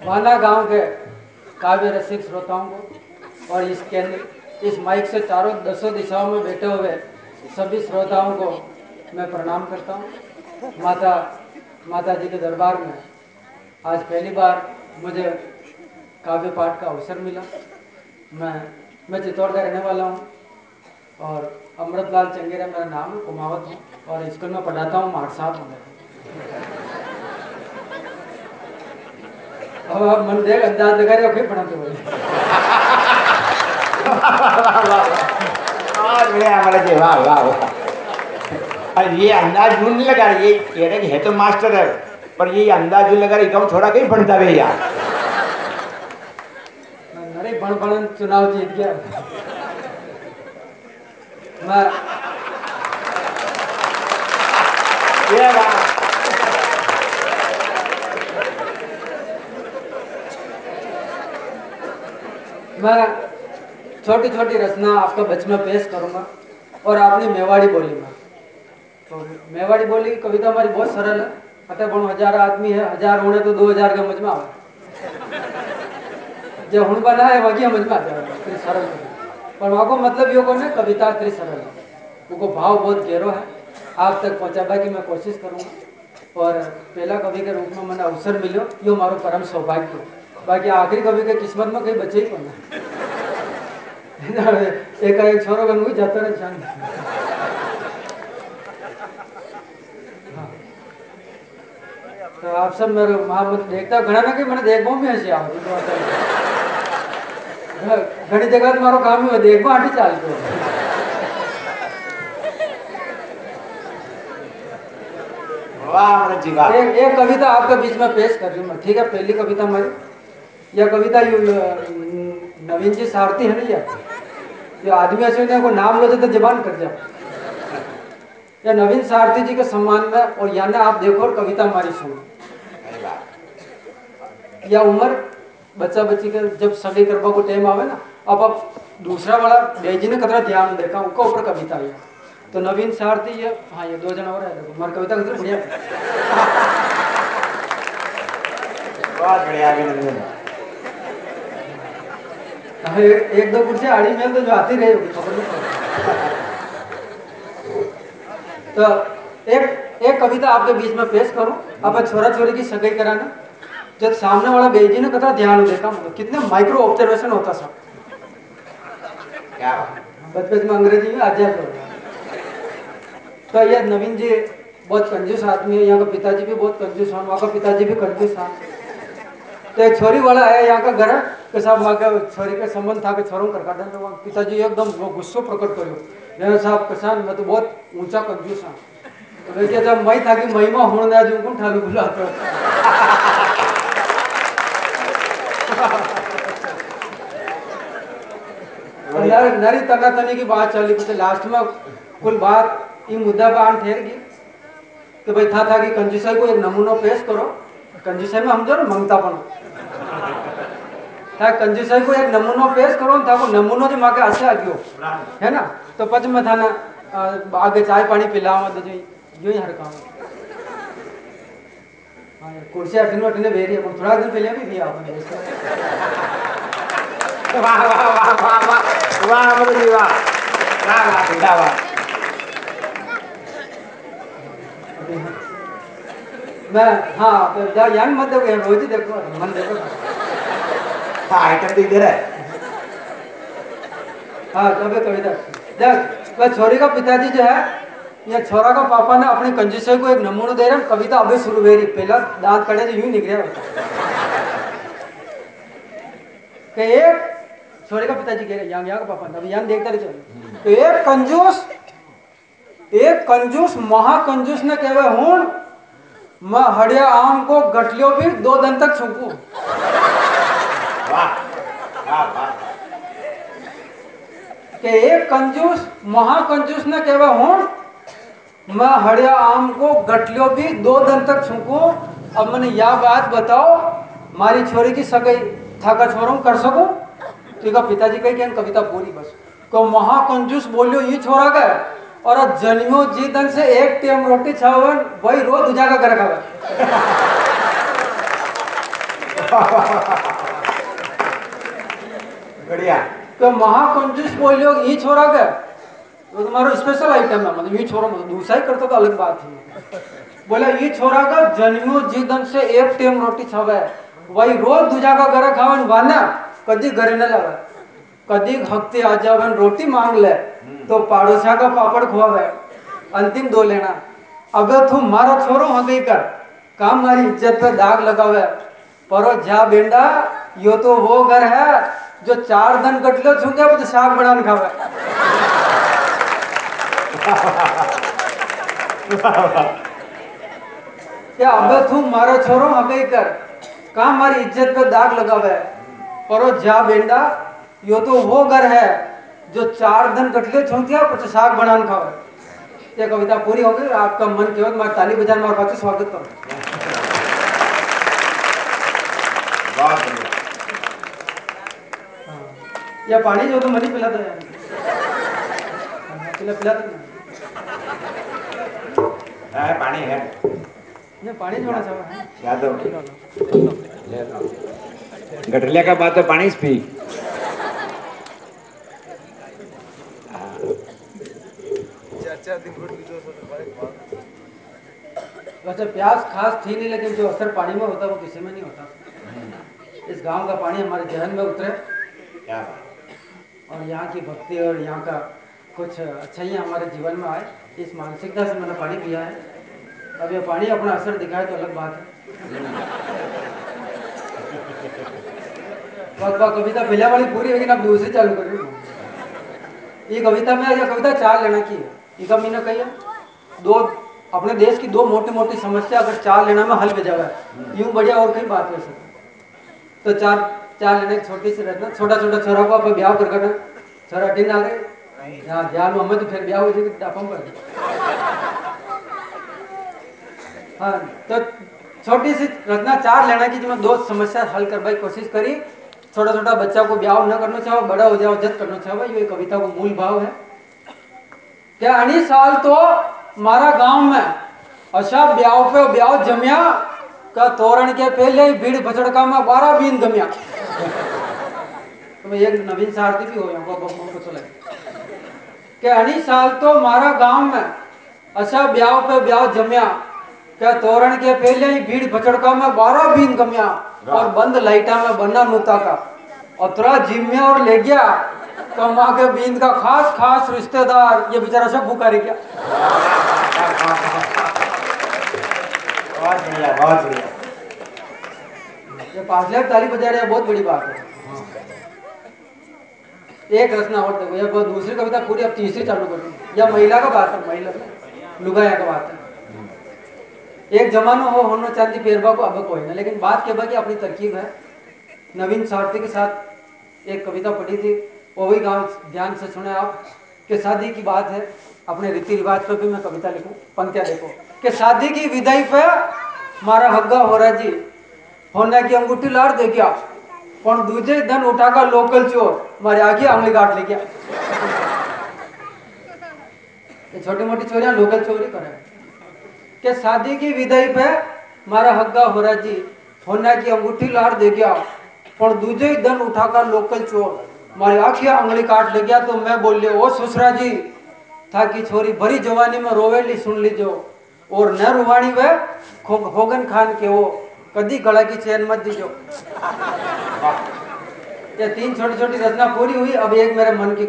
भाना गाँव के काव्य रसिक श्रोताओं को और इस केंद्र इस माइक से चारों दसों दिशाओं में बैठे हुए सभी श्रोताओं को मैं प्रणाम करता हूँ। माता माता जी के दरबार में आज पहली बार मुझे काव्य पाठ का अवसर मिला। मैं मैं चित्तौड़ का रहने वाला हूँ और अमृतलाल चंगेरा मेरा नाम कुमावत हूँ और स्कूल में पढ़ाता हूँ माठ साहब अब आप मन देख अंदाज लगा रहे हो फिर पढ़ाते बोले बहुत बढ़िया हमारा जी वाह वाह वाह। और ये अंदाज ढूंढ नहीं लगा ये कह रहे है तो मास्टर है पर ये अंदाज ढूंढ लगा रही छोड़ा कहीं पढ़ता भैया यार। नरे बण बण चुनाव जीत गया। मैं ये बात मैं छोटी छोटी रचना आपका बच में पेश करूँगा और आपने मेवाड़ी बोली में। तो मेवाड़ी बोली की कविता हमारी बहुत सरल है। अतः पण हज़ार आदमी है, हज़ार होने तो दो हज़ार के मज में आवे। जो हुण बना है, वही समझ में आ जाएगा इतनी सरल है पर वहाँ को मतलब यो कोने कविता इतनी सरल है। उनको भाव बहुत गहरो है। आप तक पहुँचाबा की मैं कोशिश करूँगा। और पहला कवि के रूप में मैंने अवसर मिलो, यो मारो परम सौभाग्य। बाकी आखिरी कवि के किस्मत में कहीं बचे ही कोना एक एक छोरो गंगू ही जाता रहे शान हाँ। तो आप सब मेरे वहाँ मत देखता घना ना कि मैंने देखो भी हँसी आओ मारो काम ही देखो आटी चाल को। वाह। एक एक कविता आपके बीच में पेश कर रही हूँ मैं ठीक है? पहली कविता हमारी। यह कविता यू नवीन जी सारथी है ना ये? आदमी ऐसे को नाम लो तो जबान कर जाओ या नवीन सारथी जी के सम्मान में, और यानी आप देखो और कविता हमारी सुनो। या उम्र बच्चा बच्ची के जब सगाई करवा को टाइम आवे ना, अब अब दूसरा वाला बेजी ने कतरा ध्यान देखा, उनका ऊपर कविता है तो नवीन सारथी ये हाँ ये दो जना और है, देखो, हमारी कविता कितनी बढ़िया बहुत बढ़िया एक दो कुर्सी आड़ी में तो जो आती रही होगी खबर नहीं तो एक एक कविता आपके बीच में पेश करूँ अब छोरा छोरी की सगाई कराना जब सामने वाला बेजी ने कतरा ध्यान देखा मतलब कितने माइक्रो ऑब्जर्वेशन होता सब क्या बचपन में अंग्रेज़ी में अध्याय करो तो ये नवीन जी बहुत कंजूस आदमी है यहाँ का पिताजी भी बहुत कंजूस हैं वहाँ का पिताजी भी कंजूस हैं तो एक छोरी वाला है यहाँ का घर के साहब वहाँ के छोरी के संबंध था कि छोरों कर काटा तो वहाँ पिताजी एकदम वो गुस्सो प्रकट करो मैं साहब किसान मैं तो बहुत ऊँचा कंजूस हाँ। तो जब मई था कि मई में होने आज उनको ठालू बुलाते नर, नरी तना तनी की बात चली પછી लास्ट में कुल बात ये मुद्दा पर ठहर गई। कि भाई था था कि कंजूसाई को एक नमूनो पेश करो। कंजूसाई में समझो ना मंगतापन था कंजूसाई को एक नमूनो पेश करो था को नमूनो जो माके आसे आ गयो है ना तो पच में था ना अ, आगे चाय पानी पिलावा तो जो जो ही हर काम हाँ कुर्सी अठने अठने बेरी है थोड़ा दिन पहले भी दिया आपने वाह वाह वाह वाह वाह वाह हमारे जी वाह वाह वाह बेटा वाह मैं हाँ तो जा यान मत देखो रोज ही देखो मन देखो। हाँ आइटम तो इधर है। हाँ कभी कविता देख वह छोरी का पिताजी जो है या छोरा का पापा ने अपने कंजूसई को एक नमूना दे रहे हैं कविता अभी शुरू हुई रही पहला दांत कड़े तो यूँ निकले कि एक छोरे का पिताजी कह रहे यहाँ यहाँ का पापा ने अभी यहाँ देखते रहे चलो तो एक कंजूस एक कंजूस महाकंजूस ने कहे हूँ मैं हड़िया आम को गठलियों भी दो दिन तक छूकू। वाह कि एक कंजूस महाकंजूस ने कहे हूँ मैं हड़िया आम को गठलियों भी दो दिन तक छूकू। अब मैंने यह बात बताओ मारी छोरी की सगाई थाका छोरों कर सकूँ? ठीक है पिताजी कही कि कविता पूरी बस। को महाकंजूस बोलियो ये छोरा गए और जनियो जी दन से एक टेम रोटी छावन वही रोज दूजा का घर खावे। बढ़िया। तो महाकंजूस बोलियो ये छोरा के तो तुम्हारा स्पेशल आइटम है मतलब ये छोरा मतलब दूसरा ही करता तो अलग बात है। बोला ये छोरा का जनियो जी जीवन से एक टेम रोटी छावे वही रोज दूजा का घर खावन वाना कदी घरे न लगा कदी हफ़्ते आ जावन रोटी मांग ले। तो पाड़ोसा का पापड़ खुआवे अंतिम दो लेना। अगर तू मारा छोरो हो गई कर। काम मारी, इज़्ज़त पे दाग लगावे। परो जा बेंडा, यो तो वो घर है जो चार दिन कटलो छूके तो साग बनाने खावे। क्या अबे तू मारो छोरो हगे कर। काम मारी, इज़्ज़त पे दाग लगावे। परो जा बेंडा, यो तो वो घर है जो चार दिन कटले छूटिया कुछ साग बनाने खावे ये कविता पूरी हो गई। आपका मन केवल मैं ताली बजान और पाछू स्वागत करूँ। बहुत बढ़िया। हाँ। या पानी जो तो मनी पिला दो हाँ, पिला पिला दो है पानी है। ये पानी जोना चाहो। यादव गटरिया वैसे प्यास खास थी नहीं लेकिन जो असर पानी में होता वो किसी में नहीं होता। इस गाँव का पानी हमारे जहन में उतरे। और यहाँ की भक्ति और यहाँ का कुछ अच्छाइयाँ हमारे जीवन में आए। इस मानसिकता से मैंने पानी पिया है। अब ये पानी अपना असर दिखाए तो अलग बात है। कविता पहले वाली पूरी लेकिन अब दूसरी चालू कर। रही हूँ ये कविता में ये कविता चार लेना की है? कब मैंने कही दो, अपने देश की दो मोटी मोटी समस्या अगर चार लेना में हल पे जावा है यूँ बढ़िया और कहीं बात कर सकते तो चार चार लेने छोटी सी रचना छोटा छोटा छोरा को आप ब्याह कर करना छोरा टीन डाल रहे यहाँ ब्याह में हमें तो फिर ब्याह हो जाएगी डापम पर हाँ तो छोटी सी रचना चार लेना की, जिसमें दो समस्या हल करने की कोशिश करी। छोटा छोटा बच्चा को ब्याह न करना चाहो, बड़ा हो जाओ जज करना चाहो ये कविता को मूल भाव है। क्या अनी साल तो मारा गाँव में अच्छा ब्याह पे ब्याह जमिया का तोरण के पहले ही भीड़ बचड़का में बारह बीन गमिया तो एक नवीन सारथी भी हो यहाँ को को कि अनी साल तो मारा गाँव में अच्छा ब्याह पे ब्याह जमिया क्या तोरण के पहले ही भीड़ बचड़का में बारह बीन गमिया और बंद लाइटा में बन्ना नूता का और तुरा जिम्मे और ले गया कमा के बीन का खास खास रिश्तेदार, ये बेचारा सब भूखा बढ़िया ये पाँच लाख ताली बजा रहे बहुत बड़ी बात है। एक रचना और देखो ये दूसरी कविता पूरी अब तीसरी चालू कर या महिला का बात है, महिला। लुगाया का बात है। एक जमाना हो, होना चांदी पेरबा को अब कोई ना, लेकिन बात के बाकी अपनी तरकीब है। नवीन सारथी के साथ एक कविता पढ़ी थी। वो भी गाँव ध्यान से सुने आप, कि शादी की बात है, अपने रीति रिवाज पर भी मैं कविता लिखूं, पंक्तियाँ लिखूं, कि शादी की विदाई पे मारा हग्गा हो रहा जी। होने की अंगूठी लार दे गया पर दूजे उठा का लोकल चोर, मारे आगे अंगली काट ले गया छोटी मोटी चोरियाँ लोकल चोरी करे के शादी की विदाई पे मारा हग्गा हो रहा जी। होने की अंगूठी लार दे गया पर दूजे उठा का लोकल चोर मारी आखी आंगली काट ले गया तो मैं बोल लिया ओ ससुरा जी था कि छोरी भरी जवानी में रोवेली सुन लीजो और न रुवाणी वे होगन खान के वो कदी गला की चैन मत दीजो ये तीन छोटी छोटी रचना पूरी हुई अब एक मेरे मन की